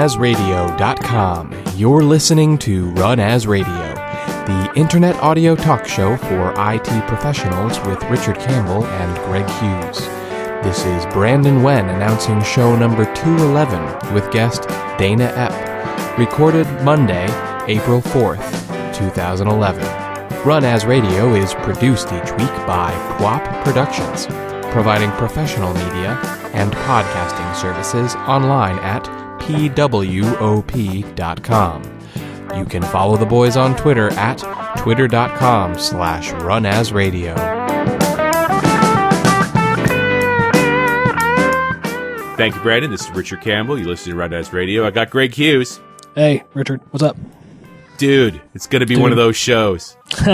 Runasradio.com, you're listening to Run As Radio, the internet audio talk show for IT professionals with Richard Campbell and Greg Hughes. This is Brandon Wen announcing show number 211 with guest Dana Epp, recorded Monday, April 4th, 2011. Run As Radio is produced each week by PWOP Productions, providing professional media and podcasting services online at pwop.com. You can follow the boys on Twitter at twitter.com slash runasradio. Thank you, Brandon. This is Richard Campbell. You listen to Run As Radio. I got Greg Hughes. Hey, Richard, what's up? Dude, it's going to be one of those shows.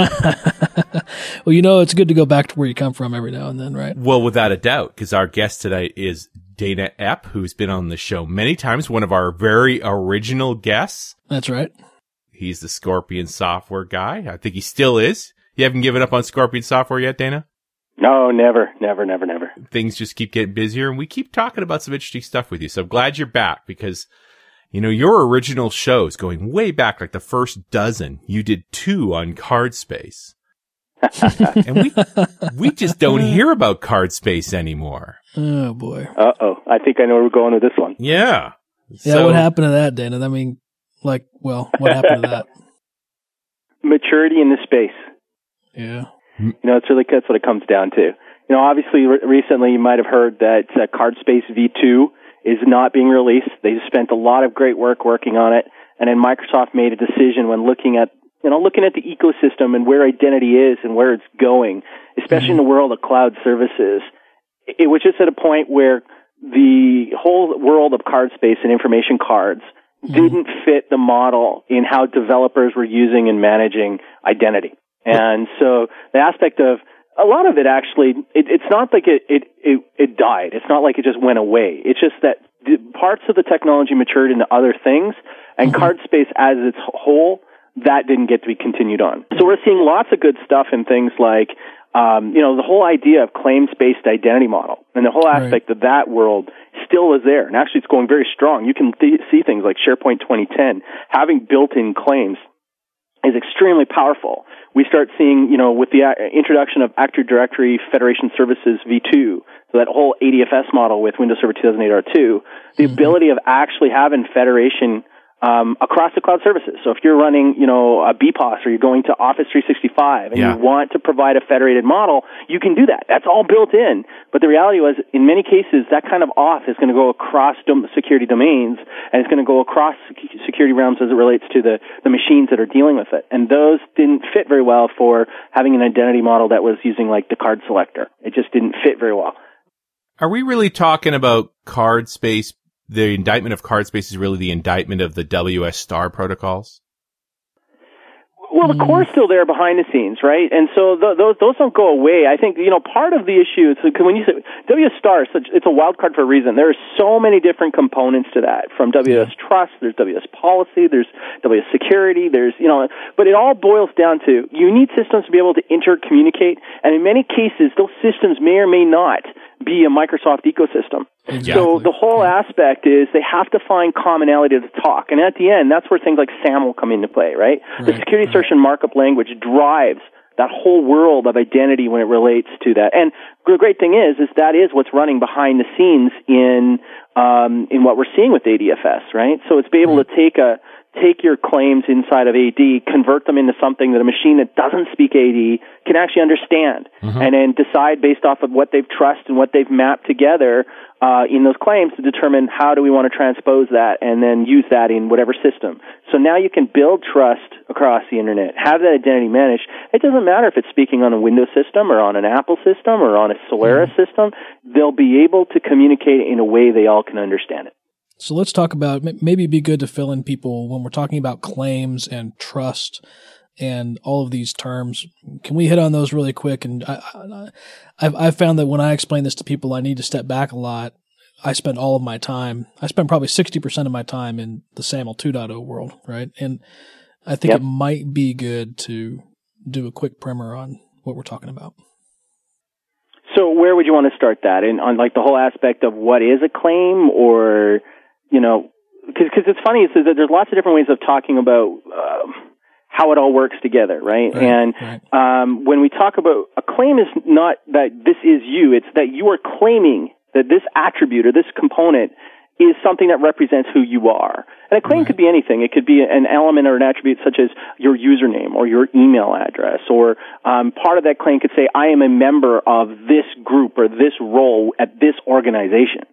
Well, you know, it's good to go back to where you come from every now and then, right? Well, without a doubt, because our guest tonight is Dana Epp, who's been on the show many times, one of our very original guests. That's right. He's the Scorpion software guy. I think he still is. You haven't given up on Scorpion software yet, Dana? No, never, never, never, never. Things just keep getting busier and we keep talking about some interesting stuff with you. So I'm glad you're back because, you know, your original shows going way back, like the first dozen, you did two on card space. and we, we just don't hear about card space anymore. Oh boy. Uh oh. I think I know where we're going with this one. Yeah. Yeah, So- what happened to that, Dana? I mean, like, well, what happened to that? Maturity in the space. Yeah. You know, it's really that's what it comes down to. You know, obviously, re- recently you might have heard that uh, CardSpace V2 is not being released. They spent a lot of great work working on it, and then Microsoft made a decision when looking at you know looking at the ecosystem and where identity is and where it's going, especially in the world of cloud services. It was just at a point where the whole world of card space and information cards mm-hmm. didn't fit the model in how developers were using and managing identity. And so the aspect of a lot of it actually, it, it's not like it, it, it, it died. It's not like it just went away. It's just that parts of the technology matured into other things and mm-hmm. card space as its whole, that didn't get to be continued on. So we're seeing lots of good stuff in things like, um, you know, the whole idea of claims-based identity model and the whole aspect of that world still is there. And actually it's going very strong. You can th- see things like SharePoint 2010 having built-in claims is extremely powerful. We start seeing, you know, with the uh, introduction of Active Directory Federation Services V2, so that whole ADFS model with Windows Server 2008 R2, the ability of actually having federation um, across the cloud services. So if you're running, you know, a BPOS or you're going to Office 365 and Yeah. you want to provide a federated model, you can do that. That's all built in. But the reality was, in many cases, that kind of auth is going to go across dom- security domains and it's going to go across sec- security realms as it relates to the, the machines that are dealing with it. And those didn't fit very well for having an identity model that was using like the card selector. It just didn't fit very well. Are we really talking about card space? The indictment of card space is really the indictment of the WS star protocols? Well, the core's still there behind the scenes, right? And so th- those those don't go away. I think you know part of the issue is when you say WS Star, it's a, it's a wild card for a reason. There are so many different components to that. From WS Trust, there's WS Policy, there's WS Security, there's you know, but it all boils down to you need systems to be able to intercommunicate, and in many cases, those systems may or may not be a Microsoft ecosystem. So the whole aspect is they have to find commonality to talk. And at the end, that's where things like SAML come into play, right? The security assertion markup language drives that whole world of identity when it relates to that. And the great thing is, is that is what's running behind the scenes in, um, in what we're seeing with ADFS, right? So it's be able to take a, take your claims inside of AD, convert them into something that a machine that doesn't speak AD can actually understand, and then decide based off of what they've trust and what they've mapped together uh, in those claims to determine how do we want to transpose that, and then use that in whatever system. So now you can build trust across the internet, have that identity managed. It doesn't matter if it's speaking on a Windows system or on an Apple system or on a Solaris system. They'll be able to communicate in a way they all can understand it. So let's talk about maybe it'd be good to fill in people when we're talking about claims and trust and all of these terms. Can we hit on those really quick? And I, I, I've, I've found that when I explain this to people, I need to step back a lot. I spend all of my time. I spend probably sixty percent of my time in the SAML 2.0 world, right? And I think Yep. it might be good to do a quick primer on what we're talking about. So where would you want to start that? In on like the whole aspect of what is a claim, or you know, because it's funny is that there's lots of different ways of talking about uh, how it all works together, right? Right, and right. Um, when we talk about a claim, is not that this is you; it's that you are claiming that this attribute or this component is something that represents who you are. And a claim Right. could be anything. It could be an element or an attribute such as your username or your email address, or um, part of that claim could say, "I am a member of this group or this role at this organization."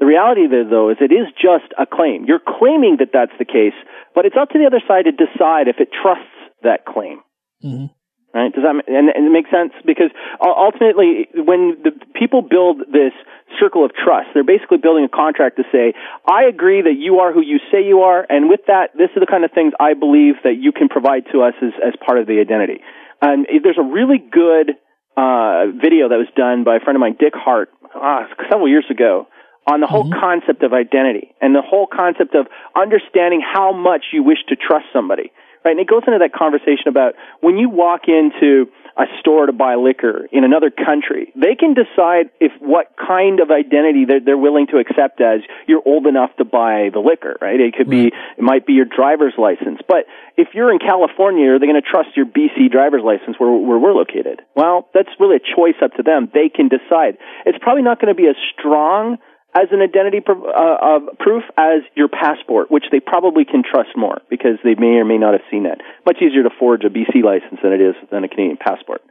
The reality of it, though, is it is just a claim. You're claiming that that's the case, but it's up to the other side to decide if it trusts that claim. Mhm. Right? Does that and, and it makes sense? Because ultimately, when the people build this circle of trust, they're basically building a contract to say, "I agree that you are who you say you are, and with that, this is the kind of things I believe that you can provide to us as as part of the identity." And there's a really good uh, video that was done by a friend of mine, Dick Hardt, ah, several years ago, on the whole mm-hmm. concept of identity and the whole concept of understanding how much you wish to trust somebody. Right? And it goes into that conversation about when you walk into a store to buy liquor in another country, they can decide if what kind of identity they're, they're willing to accept as you're old enough to buy the liquor, right? It could be, it might be your driver's license. But if you're in California, are they going to trust your BC driver's license where, where we're located? Well, that's really a choice up to them. They can decide. It's probably not going to be as strong as an identity pr- uh, of proof as your passport, which they probably can trust more because they may or may not have seen that. Much easier to forge a BC license than it is than a Canadian passport.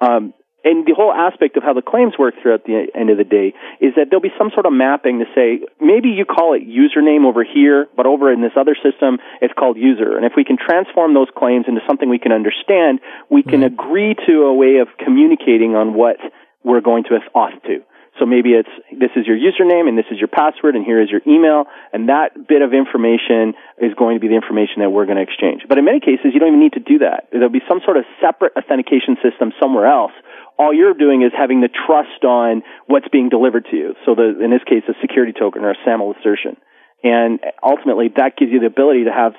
Um, and the whole aspect of how the claims work throughout the end of the day is that there'll be some sort of mapping to say maybe you call it username over here, but over in this other system it's called user. And if we can transform those claims into something we can understand, we can agree to a way of communicating on what we're going to auth to. So maybe it's this is your username and this is your password and here is your email and that bit of information is going to be the information that we're going to exchange. But in many cases you don't even need to do that. There'll be some sort of separate authentication system somewhere else. All you're doing is having the trust on what's being delivered to you. So the, in this case a security token or a SAML assertion. And ultimately that gives you the ability to have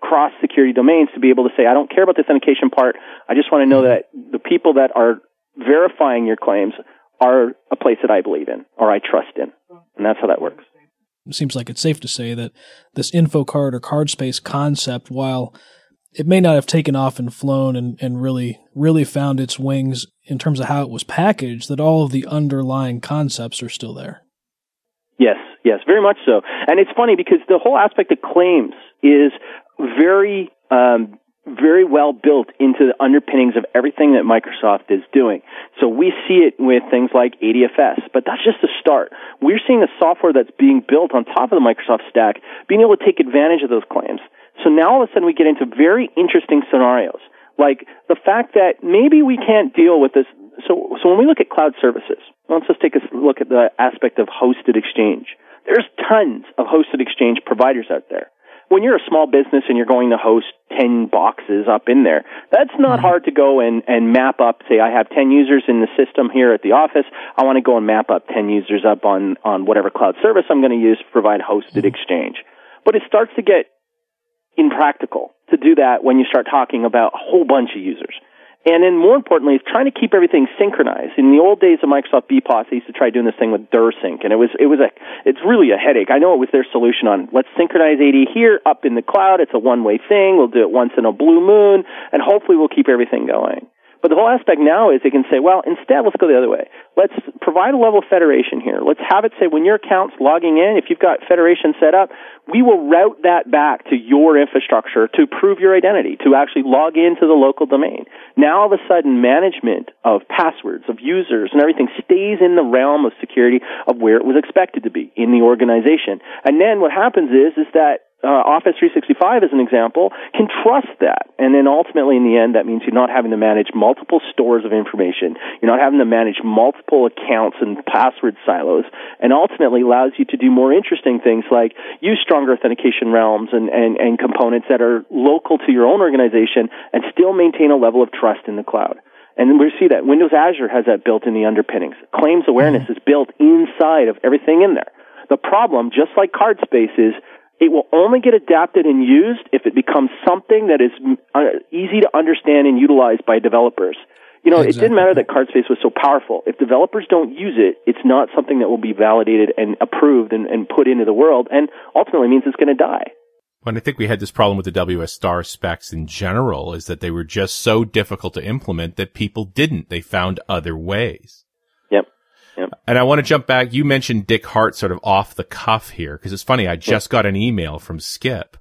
cross security domains to be able to say, I don't care about the authentication part. I just want to know that the people that are verifying your claims are a place that I believe in or I trust in. And that's how that works. It seems like it's safe to say that this info card or card space concept, while it may not have taken off and flown and, and really, really found its wings in terms of how it was packaged, that all of the underlying concepts are still there. Yes, yes, very much so. And it's funny because the whole aspect of claims is very, um, very well built into the underpinnings of everything that Microsoft is doing. So we see it with things like ADFS, but that's just the start. We're seeing the software that's being built on top of the Microsoft stack being able to take advantage of those claims. So now all of a sudden we get into very interesting scenarios. Like the fact that maybe we can't deal with this. So, so when we look at cloud services, let's just take a look at the aspect of hosted exchange. There's tons of hosted exchange providers out there when you're a small business and you're going to host 10 boxes up in there, that's not mm-hmm. hard to go and, and map up, say, I have 10 users in the system here at the office. I want to go and map up 10 users up on, on whatever cloud service I'm going to use to provide hosted mm-hmm. exchange. But it starts to get impractical to do that when you start talking about a whole bunch of users. And then more importantly, it's trying to keep everything synchronized. In the old days of Microsoft BPOS, they used to try doing this thing with DirSync, and it was it was a it's really a headache. I know it was their solution on let's synchronize AD here up in the cloud. It's a one way thing. We'll do it once in a blue moon, and hopefully we'll keep everything going. But the whole aspect now is they can say, well, instead, let's go the other way. Let's provide a level of federation here. Let's have it say when your account's logging in, if you've got federation set up, we will route that back to your infrastructure to prove your identity, to actually log into the local domain. Now all of a sudden management of passwords, of users and everything stays in the realm of security of where it was expected to be in the organization. And then what happens is, is that uh, Office 365, as an example, can trust that. And then ultimately, in the end, that means you're not having to manage multiple stores of information. You're not having to manage multiple accounts and password silos. And ultimately allows you to do more interesting things like use stronger authentication realms and, and, and components that are local to your own organization and still maintain a level of trust in the cloud. And we see that Windows Azure has that built in the underpinnings. Claims awareness is built inside of everything in there. The problem, just like card space, is it will only get adapted and used if it becomes something that is uh, easy to understand and utilize by developers. You know, exactly. it didn't matter that CardSpace was so powerful. If developers don't use it, it's not something that will be validated and approved and, and put into the world, and ultimately means it's going to die. And I think we had this problem with the WS Star specs in general is that they were just so difficult to implement that people didn't. They found other ways. Yep. Yep. And I want to jump back. You mentioned Dick Hardt sort of off the cuff here because it's funny. I just yep. got an email from Sxip.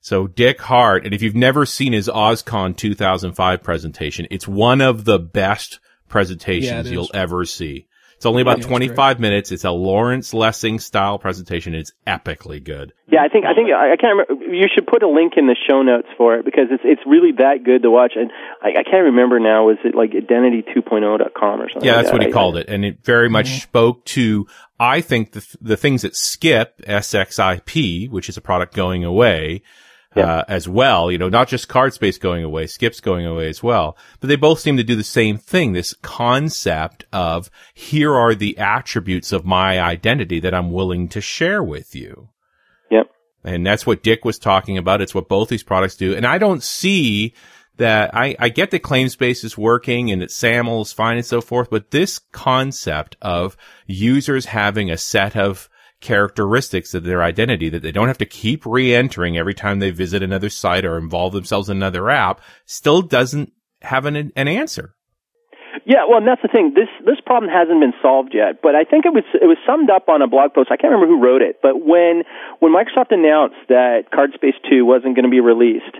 So Dick Hardt, and if you've never seen his OSCON 2005 presentation, it's one of the best presentations yeah, you'll ever see. It's only about yeah, 25 minutes. It's a Lawrence Lessig style presentation. It's epically good. Yeah, I think I think I can't remember. You should put a link in the show notes for it because it's it's really that good to watch. And I, I can't remember now. Was it like identity2.0.com or something? Yeah, that's like what he I, called I, it, and it very much mm-hmm. spoke to. I think the the things that Skip SXIP, which is a product going away, yeah. uh, as well. You know, not just card space going away, Sxip's going away as well, but they both seem to do the same thing. This concept of here are the attributes of my identity that I'm willing to share with you. Yep. And that's what Dick was talking about. It's what both these products do. And I don't see that I, I get that ClaimSpace is working and that SAML is fine and so forth, but this concept of users having a set of characteristics of their identity that they don't have to keep re-entering every time they visit another site or involve themselves in another app still doesn't have an, an answer. Yeah, well, and that's the thing. This this problem hasn't been solved yet, but I think it was it was summed up on a blog post. I can't remember who wrote it, but when when Microsoft announced that CardSpace 2 wasn't going to be released,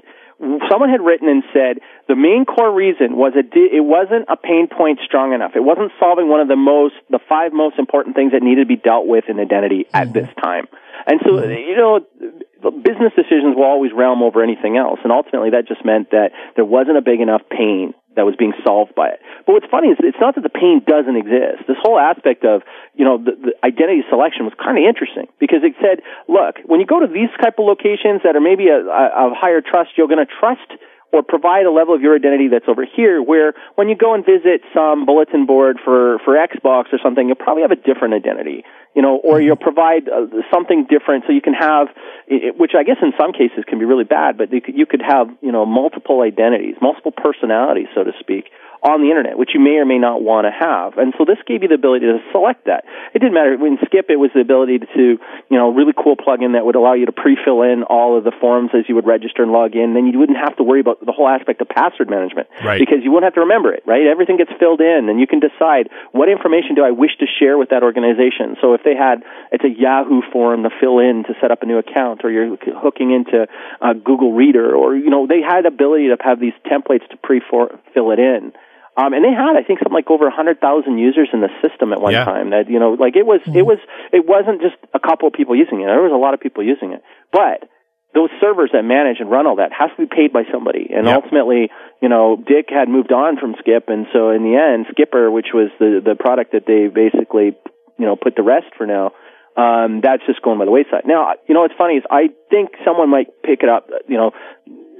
someone had written and said the main core reason was it it wasn't a pain point strong enough. It wasn't solving one of the most the five most important things that needed to be dealt with in identity at mm-hmm. this time. And so mm-hmm. you know business decisions will always realm over anything else and ultimately that just meant that there wasn't a big enough pain that was being solved by it. But what's funny is it's not that the pain doesn't exist. This whole aspect of, you know, the, the identity selection was kind of interesting because it said, look, when you go to these type of locations that are maybe a, a, a higher trust, you're going to trust or provide a level of your identity that's over here where when you go and visit some bulletin board for, for Xbox or something, you'll probably have a different identity, you know, or you'll provide uh, something different. So you can have, which I guess in some cases can be really bad, but you could, you could have, you know, multiple identities, multiple personalities, so to speak on the internet, which you may or may not want to have. And so this gave you the ability to select that. It didn't matter. In Sxip, it was the ability to, you know, really cool plugin that would allow you to pre-fill in all of the forms as you would register and log in. Then you wouldn't have to worry about the whole aspect of password management. Right. Because you wouldn't have to remember it, right? Everything gets filled in and you can decide what information do I wish to share with that organization. So if they had, it's a Yahoo form to fill in to set up a new account or you're hooking into uh, Google Reader or, you know, they had ability to have these templates to pre-fill it in. Um, and they had, I think, something like over a hundred thousand users in the system at one yeah. time. That you know, like it was, mm-hmm. it was, it wasn't just a couple of people using it. There was a lot of people using it, but those servers that manage and run all that has to be paid by somebody. And yep. ultimately, you know, Dick had moved on from Sxip, and so in the end, Sxipper, which was the the product that they basically, you know, put to rest for now. Um, that's just going by the wayside. Now, you know what's funny is I think someone might pick it up. You know,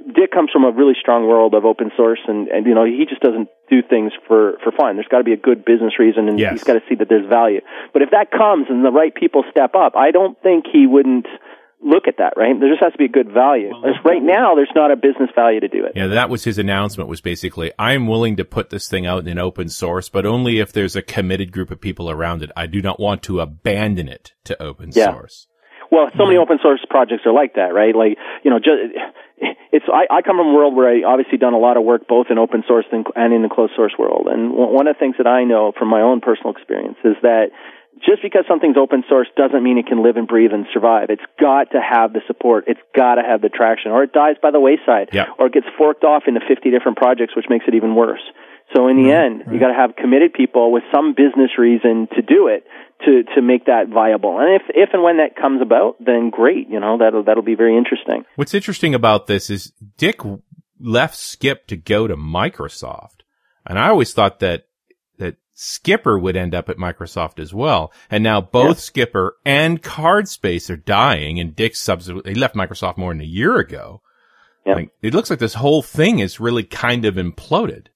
Dick comes from a really strong world of open source, and, and you know he just doesn't do things for for fun. There's got to be a good business reason, and yes. he's got to see that there's value. But if that comes and the right people step up, I don't think he wouldn't look at that. Right? There just has to be a good value. Well, right now, there's not a business value to do it. Yeah, that was his announcement. Was basically, I'm willing to put this thing out in open source, but only if there's a committed group of people around it. I do not want to abandon it to open yeah. source. Well, so many hmm. open source projects are like that, right? Like, you know, just it's I, I come from a world where I obviously done a lot of work both in open source and, and in the closed source world. And one of the things that I know from my own personal experience is that just because something's open source doesn't mean it can live and breathe and survive. It's got to have the support. It's got to have the traction, or it dies by the wayside, yep. or it gets forked off into 50 different projects, which makes it even worse. So in the right, end, right. you got to have committed people with some business reason to do it to to make that viable. And if if and when that comes about, then great. You know that'll that'll be very interesting. What's interesting about this is Dick left Sxip to go to Microsoft, and I always thought that that Sxipper would end up at Microsoft as well. And now both yeah. Sxipper and CardSpace are dying, and Dick subsequently he left Microsoft more than a year ago. Yeah. Like, it looks like this whole thing is really kind of imploded.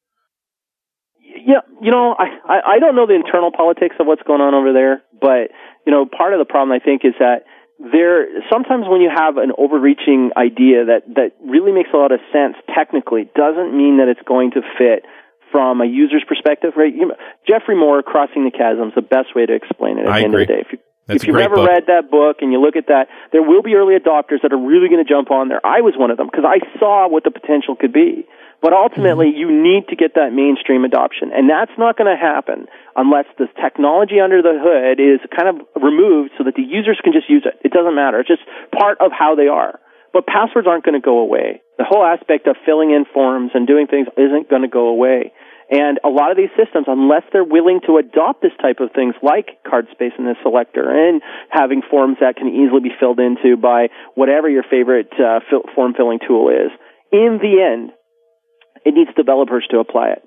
Yeah, you know, I, I don't know the internal politics of what's going on over there, but you know, part of the problem I think is that there sometimes when you have an overreaching idea that that really makes a lot of sense technically doesn't mean that it's going to fit from a user's perspective, right? You, Geoffrey Moore, Crossing the Chasm, is the best way to explain it at I the end agree. of the day. If, you, That's if you've never book. read that book and you look at that, there will be early adopters that are really going to jump on there. I was one of them because I saw what the potential could be. But ultimately, Mm-hmm. you need to get that mainstream adoption. And that's not going to happen unless the technology under the hood is kind of removed so that the users can just use it. It doesn't matter. It's just part of how they are. But passwords aren't going to go away. The whole aspect of filling in forms and doing things isn't going to go away. And a lot of these systems, unless they're willing to adopt this type of things like card space in the selector and having forms that can easily be filled into by whatever your favorite uh, form filling tool is, in the end, it needs developers to apply it.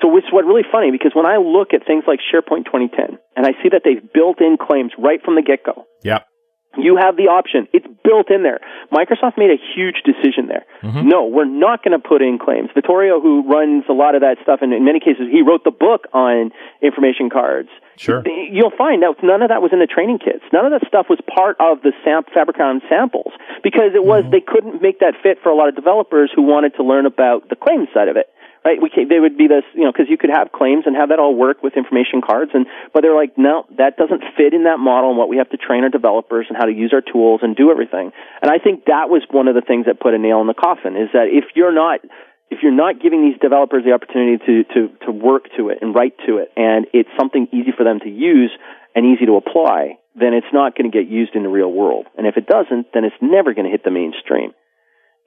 So it's what really funny because when I look at things like SharePoint 2010 and I see that they've built in claims right from the get go, Yep. You have the option. It's built in there. Microsoft made a huge decision there. Mm-hmm. No, we're not going to put in claims. Vittorio, who runs a lot of that stuff, and in many cases, he wrote the book on information cards. Sure. You'll find out none of that was in the training kits. None of that stuff was part of the Sam- Fabrikam samples because it was they couldn't make that fit for a lot of developers who wanted to learn about the claims side of it. Right? We can, they would be this, you know, because you could have claims and have that all work with information cards, and but they're like, no, that doesn't fit in that model and what we have to train our developers and how to use our tools and do everything. And I think that was one of the things that put a nail in the coffin is that if you're not if you're not giving these developers the opportunity to, to, to work to it and write to it, and it's something easy for them to use and easy to apply, then it's not going to get used in the real world. And if it doesn't, then it's never going to hit the mainstream.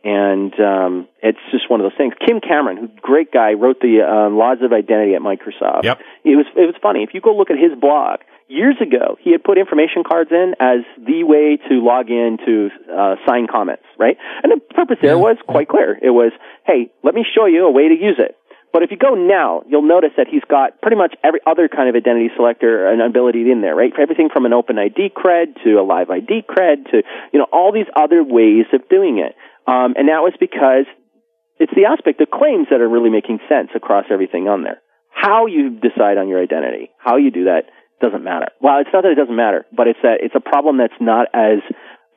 And um, it's just one of those things. Kim Cameron, who's a great guy, wrote the uh, Laws of Identity at Microsoft. Yep. It was it was funny. If you go look at his blog, years ago, he had put information cards in as the way to log in to uh, sign comments, right? And the purpose there was quite clear. It was, hey, let me show you a way to use it. But if you go now, you'll notice that he's got pretty much every other kind of identity selector and ability in there, right? For everything from an open ID cred to a live ID cred to, you know, all these other ways of doing it. Um, and that was because it's the aspect of claims that are really making sense across everything on there. How you decide on your identity, how you do that doesn't matter. Well, it's not that it doesn't matter, but it's a, it's a problem that's not as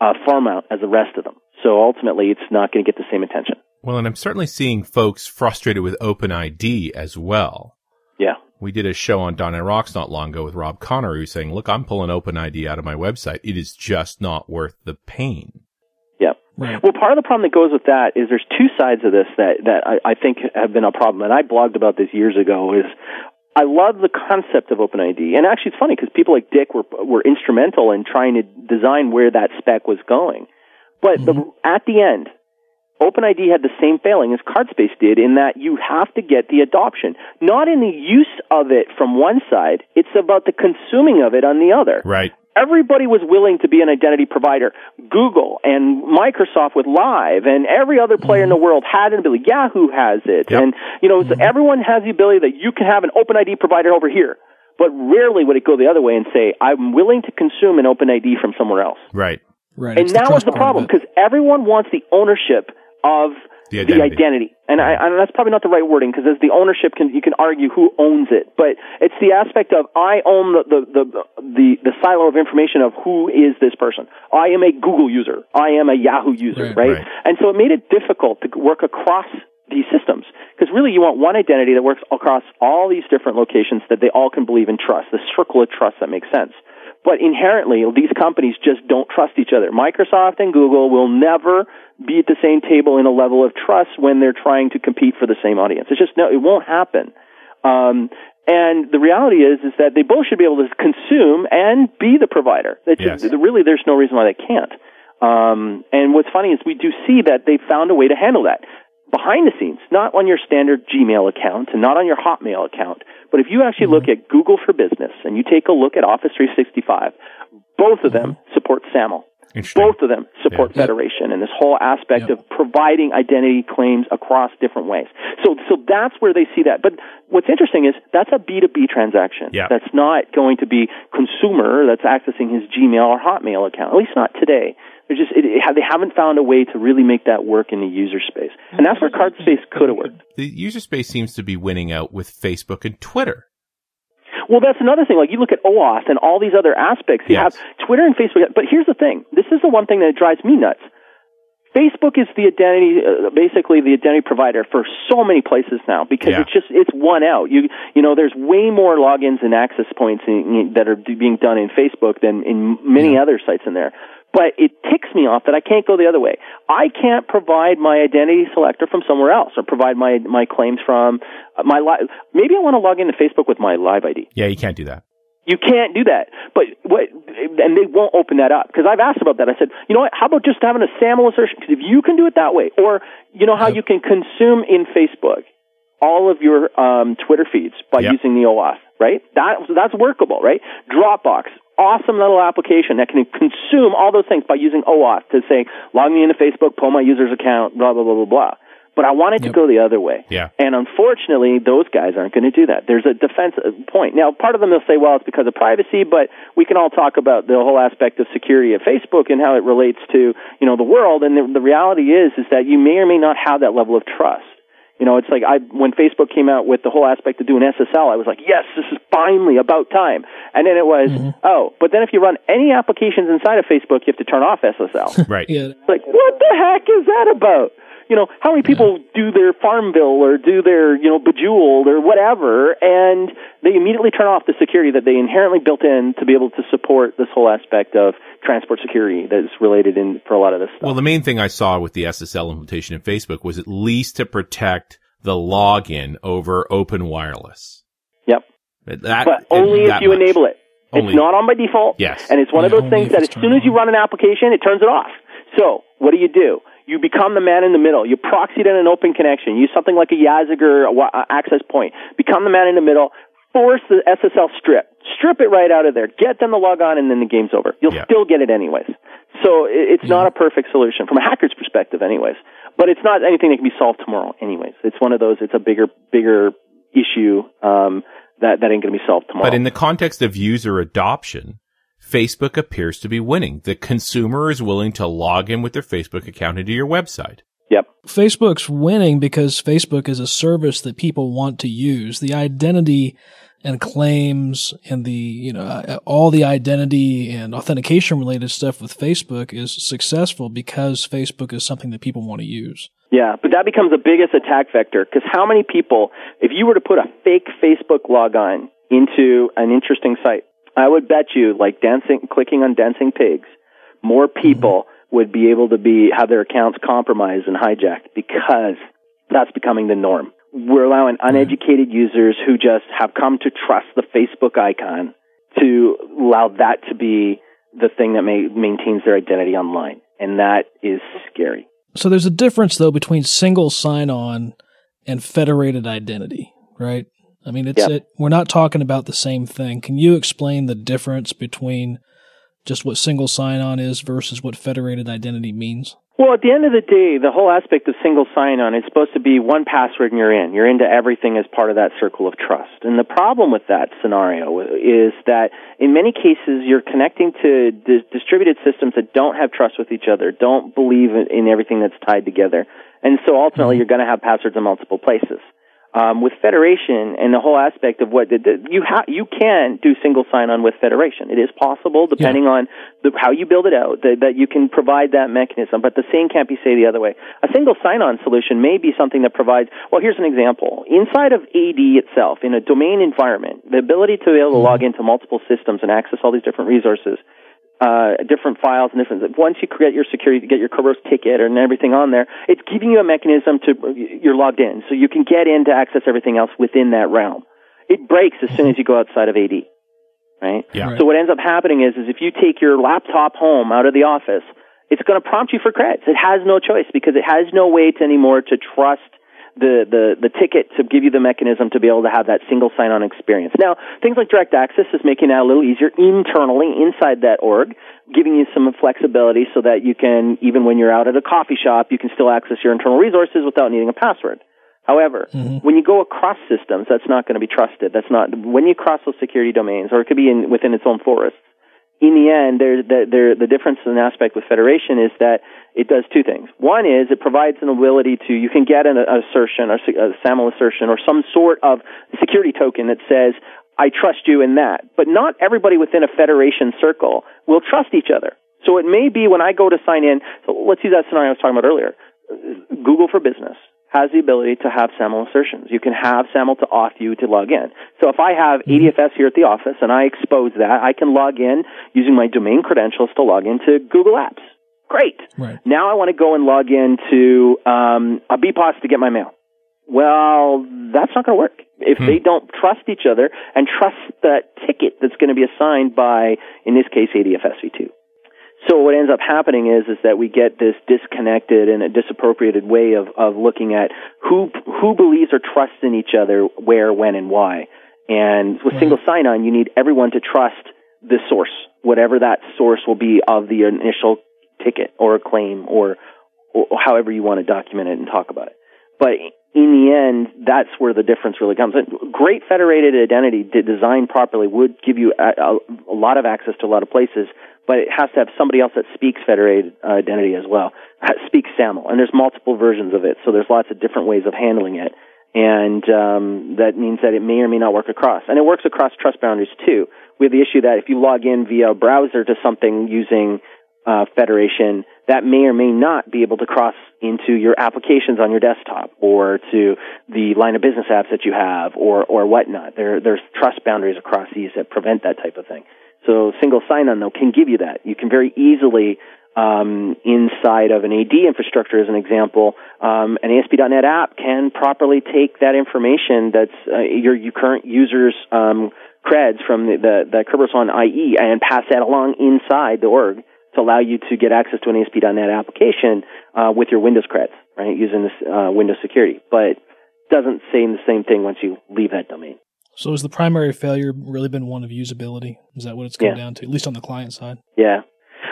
uh, farm out as the rest of them. So ultimately, it's not going to get the same attention. Well, and I'm certainly seeing folks frustrated with OpenID as well. Yeah. We did a show on .NET Rocks not long ago with Rob Conery who's saying, look, I'm pulling OpenID out of my website. It is just not worth the pain. Right. Well, part of the problem that goes with that is there's two sides of this that, that I, I think have been a problem, and I blogged about this years ago, is I love the concept of OpenID. And actually, it's funny because people like Dick were, were instrumental in trying to design where that spec was going. But the, mm-hmm. at the end, OpenID had the same failing as CardSpace did in that you have to get the adoption. Not in the use of it from one side, it's about the consuming of it on the other. Right. Everybody was willing to be an identity provider. Google and Microsoft with Live and every other player in the mm-hmm. world had an ability. Yahoo has it. Yep. And, you know, so mm-hmm. everyone has the ability that you can have an OpenID provider over here. But rarely would it go the other way and say, I'm willing to consume an OpenID from somewhere else. Right. Right. And it's the that was the problem because everyone wants the ownership of The the identity. identity. And I, I, that's probably not the right wording because as the ownership can, you can argue who owns it. But it's the aspect of I own the, the, the, the, the silo of information of who is this person. I am a Google user. I am a Yahoo user, Right. right? Right. And so it made it difficult to work across these systems because really you want one identity that works across all these different locations that they all can believe and trust, the circle of trust that makes sense. But inherently, these companies just don't trust each other. Microsoft and Google will never be at the same table in a level of trust when they're trying to compete for the same audience. It's just no, it won't happen. Um, and the reality is, is that they both should be able to consume and be the provider. It Yes. just, really, there's no reason why they can't. Um, and what's funny is we do see that they found a way to handle that behind the scenes, not on your standard Gmail account and not on your Hotmail account. But if you actually look at Google for Business and you take a look at Office 365, both of them support SAML. Interesting. Both of them support Yeah. Federation and this whole aspect Yep. of providing identity claims across different ways. So, so that's where they see that. But what's interesting is that's a B2B transaction. Yeah. That's not going to be consumer that's accessing his Gmail or Hotmail account, at least not today. They're just, it, it, they haven't found a way to really make that work in the user space. And that's where CardSpace could have worked. The user space seems to be winning out with Facebook and Twitter. Well, that's another thing. Like you look at OAuth and all these other aspects. You Yes. have Twitter and Facebook. But here's the thing. This is the one thing that drives me nuts. Facebook is the identity, uh, basically the identity provider for so many places now because Yeah. it's just it's one out. You you know, there's way more logins and access points in, that are being done in Facebook than in many other sites in there. But it ticks me off that I can't go the other way. I can't provide my identity selector from somewhere else or provide my my claims from uh, my li- maybe I want to log into Facebook with my live ID. Yeah, you can't do that. You can't do that. But what, and they won't open that up because I've asked about that. I said, you know what? How about just having a SAML assertion? Because if you can do it that way, or you know how you can consume in Facebook all of your um, Twitter feeds by Yep. using the OAuth, right? That that's workable, right? Dropbox, awesome little application that can consume all those things by using OAuth to say, log me into Facebook, pull my user's account, blah blah blah blah blah. But I wanted Yep. to go the other way. Yeah. And unfortunately, those guys aren't going to do that. There's a defense uh, point. Now, part of them will say, well, it's because of privacy, but we can all talk about the whole aspect of security at Facebook and how it relates to, you know, the world. And the, the reality is, is that you may or may not have that level of trust. You know, it's like I when Facebook came out with the whole aspect of doing SSL, I was like, yes, this is finally about time. And then it was, mm-hmm. oh, but then if you run any applications inside of Facebook, you have to turn off SSL. Right. Yeah. It's like, what the heck is that about? You know, how many people do their Farmville or do their, you know, Bejeweled or whatever, and they immediately turn off the security that they inherently built in to be able to support this whole aspect of transport security that is related in for a lot of this stuff. Well, the main thing I saw with the SSL implementation in Facebook was at least to protect the login over open wireless. yep. That, But only if you much. enable it. Only- It's not on by default. Yes. And it's one of those things that as soon turned as you run an application, it turns it off. So, what do you do? You become the man in the middle. You proxy it in an open connection. Use something like a Jasager access point. Become the man in the middle. Force the SSL strip. Strip it right out of there. Get them to log on, and then the game's over. You'll Yeah. still get it anyways. So it's not a perfect solution from a hacker's perspective, anyways. But it's not anything that can be solved tomorrow, anyways. It's one of those. It's a bigger, bigger issue um, that that ain't going to be solved tomorrow. But in the context of user adoption, Facebook appears to be winning. The consumer is willing to log in with their Facebook account into your website. yep. Facebook's winning because Facebook is a service that people want to use. The identity and claims and the, you know, uh, all the identity and authentication related stuff with Facebook is successful because Facebook is something that people want to use. Yeah, but that becomes the biggest attack vector because how many people, if you were to put a fake Facebook logon into an interesting site, I would bet you, like dancing, clicking on dancing pigs, more people mm-hmm. would be able to be have their accounts compromised and hijacked because that's becoming the norm. We're allowing mm-hmm. uneducated users who just have come to trust the Facebook icon to allow that to be the thing that may, maintains their identity online, and that is scary. So there's a difference though between single sign on and federated identity, right? I mean, it's Yep. it, we're not talking about the same thing. Can you explain the difference between just what single sign on is versus what federated identity means? Well, at the end of the day, the whole aspect of single sign-on is supposed to be one password and you're in. You're into everything as part of that circle of trust. And the problem with that scenario is that in many cases you're connecting to dis- distributed systems that don't have trust with each other, don't believe in, in everything that's tied together. And so ultimately mm-hmm. you're going to have passwords in multiple places. Um, with federation and the whole aspect of what the, the, you ha- you can do single sign-on with federation. It is possible, depending on the, how you build it out, that, that you can provide that mechanism. But the same can't be said the other way. A single sign-on solution may be something that provides. Well, here's an example. Inside of AD itself, in a domain environment, the ability to be able to log into multiple systems and access all these different resources uh, different files and different. Once you create your security, get your Kerberos ticket and everything on there, it's giving you a mechanism to you're logged in, so you can get in to access everything else within that realm. It breaks as soon as you go outside of AD, right? Yeah. So what ends up happening is, is if you take your laptop home out of the office, it's going to prompt you for creds. It has no choice because it has no way to anymore to trust the, the, the ticket to give you the mechanism to be able to have that single sign-on experience. Now, things like direct access is making that a little easier internally inside that org, giving you some flexibility so that you can, even when you're out at a coffee shop, you can still access your internal resources without needing a password. However, mm-hmm. when you go across systems, that's not going to be trusted. That's not when you cross those security domains, or it could be in, within its own forests. In the end, there, there, the difference in aspect with federation is that it does two things. One is it provides an ability to you can get an assertion, a, a SAML assertion, or some sort of security token that says I trust you in that. But not everybody within a federation circle will trust each other. So it may be when I go to sign in, so let's use that scenario I was talking about earlier. Google for Business has the ability to have SAML assertions. You can have SAML to auth you to log in. So if I have mm-hmm. ADFS here at the office and I expose that, I can log in using my domain credentials to log into Google Apps. Great. Right. Now I want to go and log into um, a BPOS to get my mail. Well, that's not going to work if hmm. they don't trust each other and trust that ticket that's going to be assigned by, in this case, ADFS v2. So what ends up happening is is that we get this disconnected and a disappropriated way of, of looking at who who believes or trusts in each other, where, when, and why. And with single sign-on, you need everyone to trust the source, whatever that source will be of the initial ticket or a claim or, or however you want to document it and talk about it. But in the end, that's where the difference really comes. great federated identity designed properly would give you a, a, a lot of access to a lot of places but it has to have somebody else that speaks federated uh, identity as well, speaks SAML, and there's multiple versions of it, so there's lots of different ways of handling it, and um, that means that it may or may not work across, and it works across trust boundaries too. We have the issue that if you log in via a browser to something using uh, federation, that may or may not be able to cross into your applications on your desktop or to the line of business apps that you have or or whatnot. There there's trust boundaries across these that prevent that type of thing. So single sign-on though can give you that. You can very easily um, inside of an AD infrastructure, as an example, um, an ASP.NET app can properly take that information that's uh, your, your current users' um, creds from the, the, the Kerberos on IE and pass that along inside the org to allow you to get access to an ASP.NET application uh, with your Windows creds, right, using this uh, Windows security. But doesn't say the same thing once you leave that domain. So has the primary failure really been one of usability? Is that what it's come yeah. down to, at least on the client side? Yeah.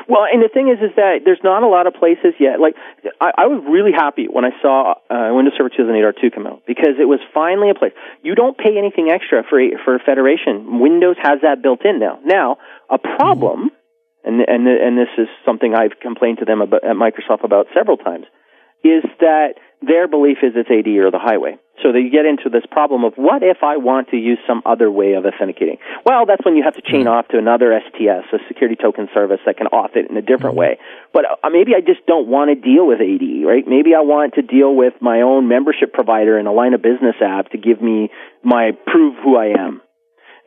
Well, and the thing is, is that there's not a lot of places yet. Like, I, I was really happy when I saw uh, Windows Server 2008 R2 come out because it was finally a place. You don't pay anything extra for for federation. Windows has that built in now. Now, a problem, mm-hmm. and and and this is something I've complained to them about, at Microsoft about several times, is that their belief is it's AD or the highway. So they get into this problem of what if I want to use some other way of authenticating? Well, that's when you have to chain mm-hmm. off to another STS, a security token service that can auth it in a different mm-hmm. way. But uh, maybe I just don't want to deal with AD, right? Maybe I want to deal with my own membership provider in a line of business app to give me my prove who I am.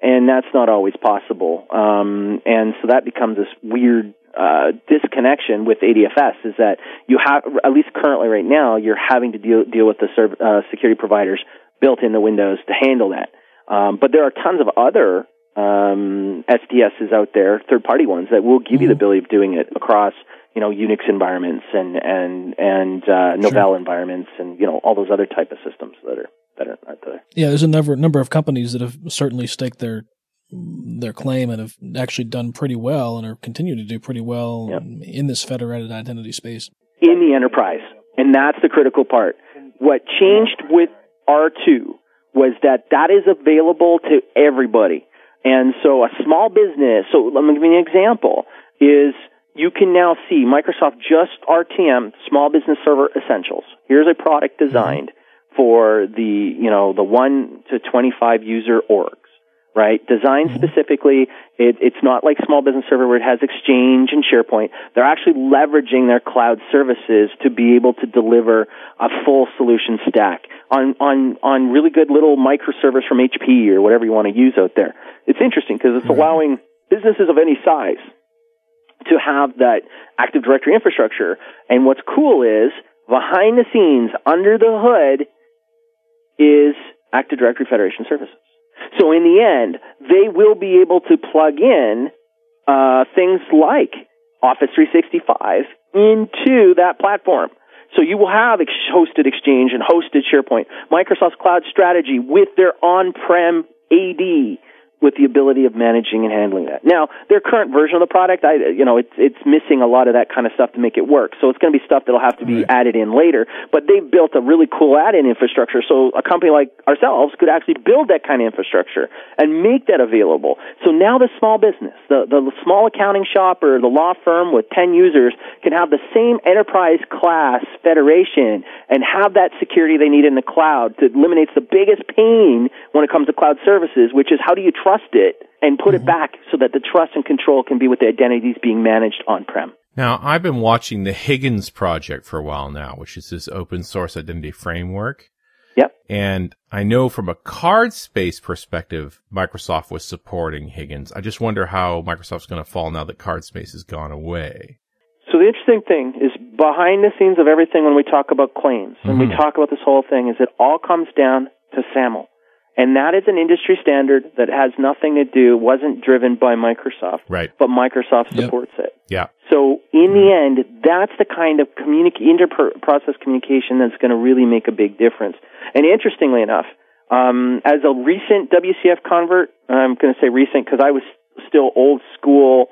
And that's not always possible. Um, and so that becomes this weird uh, disconnection with ADFS is that you have, at least currently right now, you're having to deal, deal with the serv- uh, security providers built in the Windows to handle that. Um, but there are tons of other um, STSs out there, third-party ones, that will give mm-hmm. you the mm-hmm. ability of doing it across, you know, Unix environments and and and uh, Novell sure. environments, and you know all those other type of systems that are that are out there. Yeah, there's a number number of companies that have certainly staked their their claim and have actually done pretty well and are continuing to do pretty well yep. in this federated identity space. In the enterprise. And that's the critical part. What changed with R2 was that that is available to everybody. And so a small business, so let me give you an example, is you can now see Microsoft just RTM, Small Business Server Essentials. Here's a product designed mm-hmm. for the, you know, the 1 to 25 user org right? Designed mm-hmm. specifically, it, it's not like Small Business Server where it has Exchange and SharePoint. They're actually leveraging their cloud services to be able to deliver a full solution stack on, on, on really good little MicroServer from HP or whatever you want to use out there. It's interesting because it's mm-hmm. allowing businesses of any size to have that Active Directory infrastructure. And what's cool is behind the scenes, under the hood, is Active Directory Federation services. So in the end, they will be able to plug in uh, things like Office 365 into that platform. So you will have ex- hosted Exchange and hosted SharePoint, Microsoft's cloud strategy with their on-prem AD with the ability of managing and handling that. Now, their current version of the product, I, you know, it's, it's missing a lot of that kind of stuff to make it work. So it's going to be stuff that'll have to be right. added in later. But they've built a really cool add-in infrastructure. So a company like ourselves could actually build that kind of infrastructure and make that available. So now the small business, the, the small accounting shop or the law firm with 10 users can have the same enterprise class federation and have that security they need in the cloud that eliminates the biggest pain when it comes to cloud services, which is how do you trust trust it and put it back so that the trust and control can be with the identities being managed on-prem. Now, I've been watching the Higgins project for a while now, which is this open source identity framework. Yep. And I know from a card space perspective, Microsoft was supporting Higgins. I just wonder how Microsoft's going to fall now that card space has gone away. So the interesting thing is behind the scenes of everything when we talk about claims, when we Mhm. talk about this whole thing, is it all comes down to SAML. And that is an industry standard that has nothing to do, wasn't driven by Microsoft, Right. but Microsoft Yep. supports it. Yeah. So in the end, that's the kind of communic- inter-process communication that's going to really make a big difference. And interestingly enough, um, as a recent WCF convert, I'm going to say recent because I was still old school,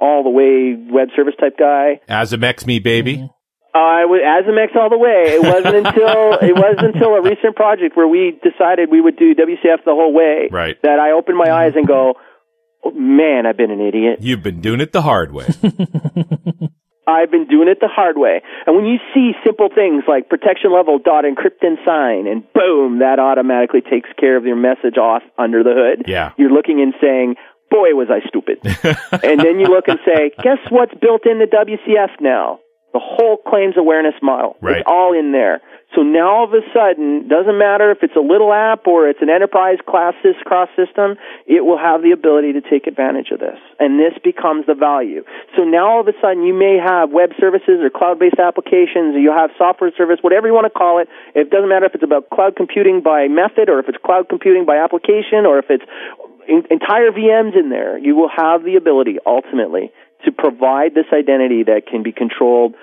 all the way web service type guy. ASMX me, baby. Uh, I was ASMX all the way. It wasn't until it wasn't until a recent project where we decided we would do WCF the whole way Right. that I opened my eyes and go, oh, "Man, I've been an idiot." You've been doing it the hard way. I've been doing it the hard way. And when you see simple things like protection level dot encrypt and sign, and boom, that automatically takes care of your message off under the hood. Yeah. You're looking and saying, boy, was I stupid. and then you look and say, guess what's built into WCF now? The whole claims awareness model. Right. It's all in there. So now all of a sudden, doesn't matter if it's a little app or it's an enterprise class cross system, it will have the ability to take advantage of this. And this becomes the value. So now all of a sudden you may have web services or cloud-based applications, or you have software service, whatever you want to call it. It doesn't matter if it's about cloud computing by method or if it's cloud computing by application or if it's entire VMs in there. You will have the ability ultimately to provide this identity that can be controlled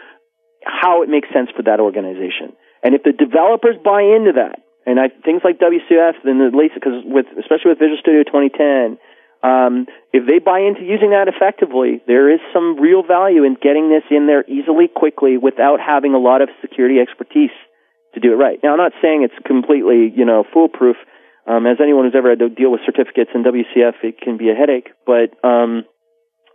how it makes sense for that organization. And if the developers buy into that, and I, things like WCF and the latest, because with especially with Visual Studio 2010, um, if they buy into using that effectively, there is some real value in getting this in there easily, quickly, without having a lot of security expertise to do it right. Now, I'm not saying it's completely, you know, foolproof. Um, as anyone who's ever had to deal with certificates in WCF, it can be a headache. But um,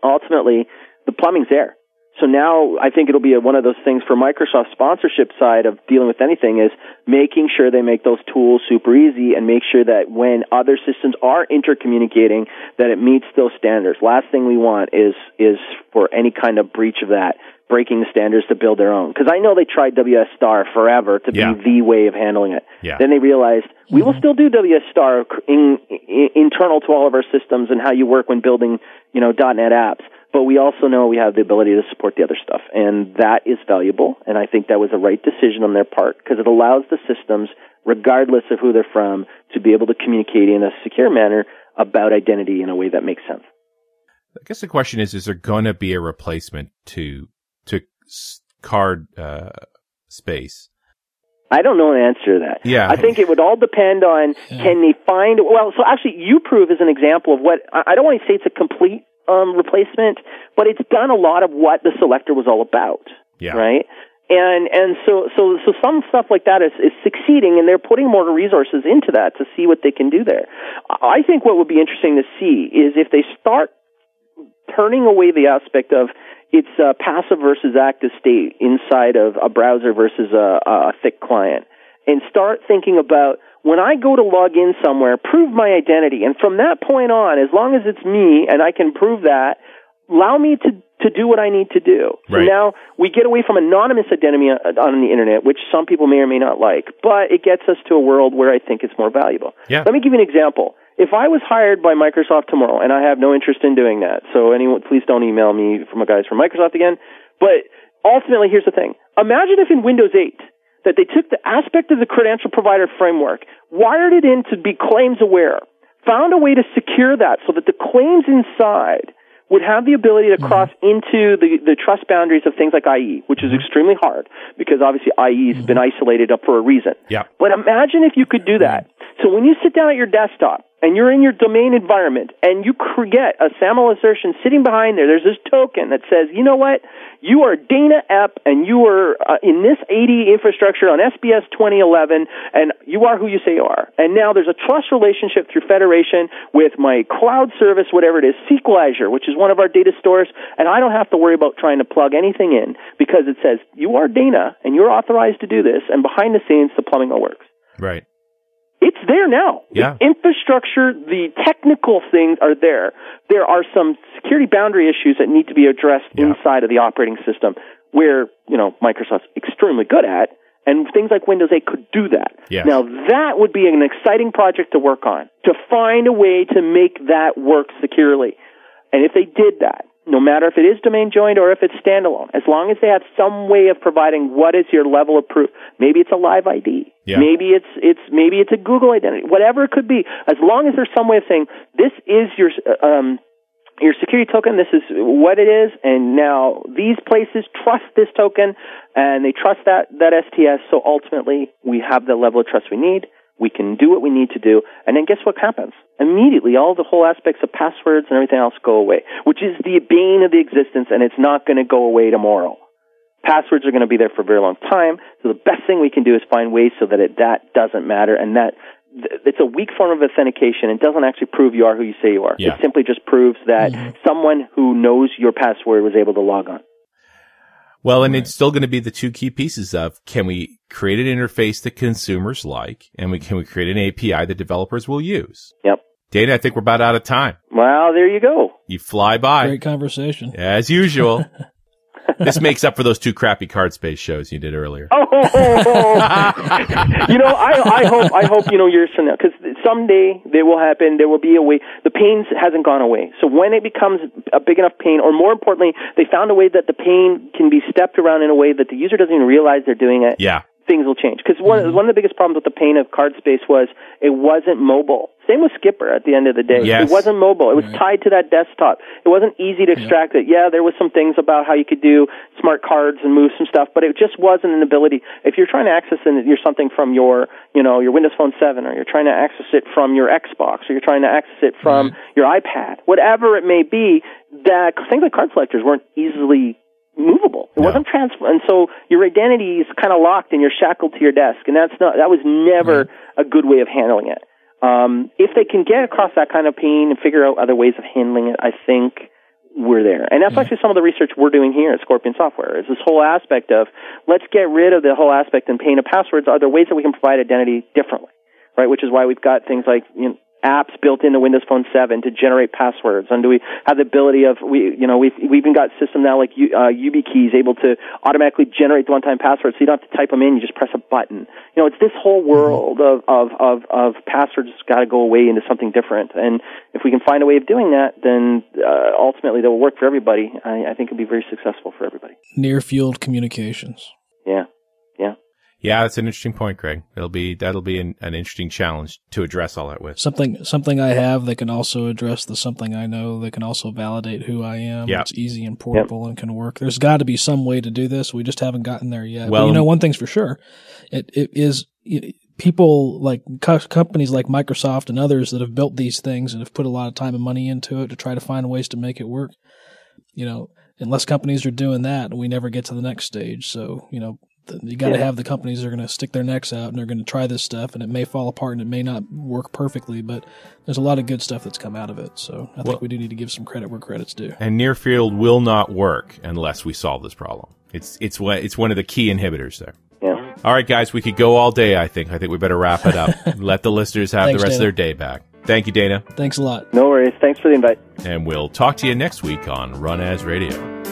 ultimately, the plumbing's there. So now I think it'll be a, one of those things for Microsoft sponsorship side of dealing with anything is making sure they make those tools super easy and make sure that when other systems are intercommunicating that it meets those standards. Last thing we want is is for any kind of breach of that breaking the standards to build their own. Because I know they tried WS Star forever to Yeah. be the way of handling it. Yeah. Then they realized we will still do WS Star in, in, internal to all of our systems and how you work when building, you know, .NET apps. But we also know we have the ability to support the other stuff, and that is valuable. And I think that was the right decision on their part because it allows the systems, regardless of who they're from, to be able to communicate in a secure manner about identity in a way that makes sense. I guess the question is: Is there going to be a replacement to to card uh, space? I don't know an answer to that. Yeah. I think it would all depend on Yeah. can they find well. So actually, U-Prove is an example of what I I don't want to say it's a complete um, replacement, but it's done a lot of what the selector was all about. Yeah. Right. And and so so so some stuff like that is, is succeeding, and they're putting more resources into that to see what they can do there. I think what would be interesting to see is if they start turning away the aspect of it's a passive versus active state inside of a browser versus a, a thick client and start thinking about when I go to log in somewhere, prove my identity. And from that point on, as long as it's me and I can prove that, allow me to, to do what I need to do. So now we get away from anonymous identity on on the internet, which some people may or may not like, but it gets us to a world where I think it's more valuable. Yeah. Let me give you an example. If I was hired by Microsoft tomorrow, and I have no interest in doing that, so anyone, please don't email me from a guys from Microsoft again. But ultimately, here's the thing: imagine if in Windows 8 that they took the aspect of the credential provider framework, wired it in to be claims aware, found a way to secure that so that the claims inside would have the ability to mm-hmm. cross into the, the trust boundaries of things like IE, which is mm-hmm. extremely hard because obviously IE has mm-hmm. been isolated up for a reason. Yeah. But imagine if you could do that. So when you sit down at your desktop and you're in your domain environment and you get a SAML assertion sitting behind there, there's this token that says, you know what? You are Dana Epp and you are uh, in this AD infrastructure on SBS 2011 and you are who you say you are. And now there's a trust relationship through federation with my cloud service, whatever it is, SQL Azure, which is one of our data stores. And I don't have to worry about trying to plug anything in because it says you are Dana and you're authorized to do this. And behind the scenes, the plumbing all works. Right. It's there now. Yeah. The infrastructure, the technical things are there. There are some security boundary issues that need to be addressed Yeah. inside of the operating system where, you know, Microsoft's extremely good at and things like Windows 8 could do that. Yes. Now that would be an exciting project to work on, to find a way to make that work securely. And if they did that, no matter if it is domain joined or if it's standalone, as long as they have some way of providing what is your level of proof, maybe it's a live ID, Yeah. maybe it's it's maybe it's a Google identity, whatever it could be. As long as there's some way of saying this is your uh, um, your security token, this is what it is, and now these places trust this token, and they trust that, that STS, so ultimately we have the level of trust we need, we can do what we need to do, and then guess what happens? Immediately, all the whole aspects of passwords and everything else go away, which is the bane of the existence, and it's not going to go away tomorrow. Passwords are going to be there for a very long time, so the best thing we can do is find ways so that it, that doesn't matter, and that th- it's a weak form of authentication. It doesn't actually prove you are who you say you are. Yeah. It simply just proves that mm-hmm. someone who knows your password was able to log on. Well, and it's still going to be the two key pieces of can we create an interface that consumers like and we can we create an API that developers will use. Yep. Dana, I think we're about out of time. Well, there you go. You fly by Great conversation. as usual. this makes up for those two crappy CardSpace shows you did earlier. Oh, you know, I, I hope, I hope, you know, years from now, because someday they will happen. There will be a way. The pain hasn't gone away. So when it becomes a big enough pain, or more importantly, they found a way that the pain can be stepped around in a way that the user doesn't even realize they're doing it. Yeah. Things will change. Because one, mm-hmm. one of the biggest problems with the pain of CardSpace was it wasn't mobile. Same with Sxipper at the end of the day. Yes. It wasn't mobile. It was mm-hmm. tied to that desktop. It wasn't easy to extract it. Yeah, there was some things about how you could do smart cards and move some stuff, but it just wasn't an ability. If you're trying to access an, your something from your, you know, your Windows Phone 7 or you're trying to access it from your Xbox or you're trying to access it from mm-hmm. your iPad, whatever it may be, that things like card selectors weren't easily movable. It No. wasn't transfer, and so your identity is kind of locked and you're shackled to your desk, and that's not that was never a good way of handling it. Um, if they can get across that kind of pain and figure out other ways of handling it, I think we're there. And that's actually some of the research we're doing here at Scorpion Software. Is this whole aspect of let's get rid of the whole aspect and pain of passwords. Are there ways that we can provide identity differently? Right, which is why we've got things like you know, apps built into Windows Phone 7 to generate passwords, and do we have the ability of we you know we've we even got system now like uh, YubiKeys able to automatically generate the one-time password, so you don't have to type them in, you just press a button. You know, it's this whole world of of of, of passwords got to go away into something different, and if we can find a way of doing that, then uh, ultimately that will work for everybody. I, I think it'll be very successful for everybody. Near field communications. Yeah, that's an interesting point, Greg. It'll be that'll be an, an interesting challenge to address all that with. Something something I have that can also address the something I know that can also validate who I am. Yeah. It's easy and portable and can work. There's got to be some way to do this. We just haven't gotten there yet. Well- but you know, um, one thing's for sure. It it is it, people like co- companies like Microsoft and others that have built these things and have put a lot of time and money into it to try to find ways to make it work. You know, unless companies are doing that, we never get to the next stage. So, you know, you got to Yeah. have the companies that are going to stick their necks out and they're going to try this stuff and it may fall apart and it may not work perfectly, but there's a lot of good stuff that's come out of it. So I Well- think we do need to give some credit where credit's due. And near field will not work unless we solve this problem. It's it's one it's one of the key inhibitors there. Yeah. All right, guys, we could go all day. I think. I think we better wrap it up. Let the listeners have Thanks, the rest of their day back. Thank you, Dana, Thanks a lot. No worries. Thanks for the invite. and we'll talk to you next week on RunAs Radio.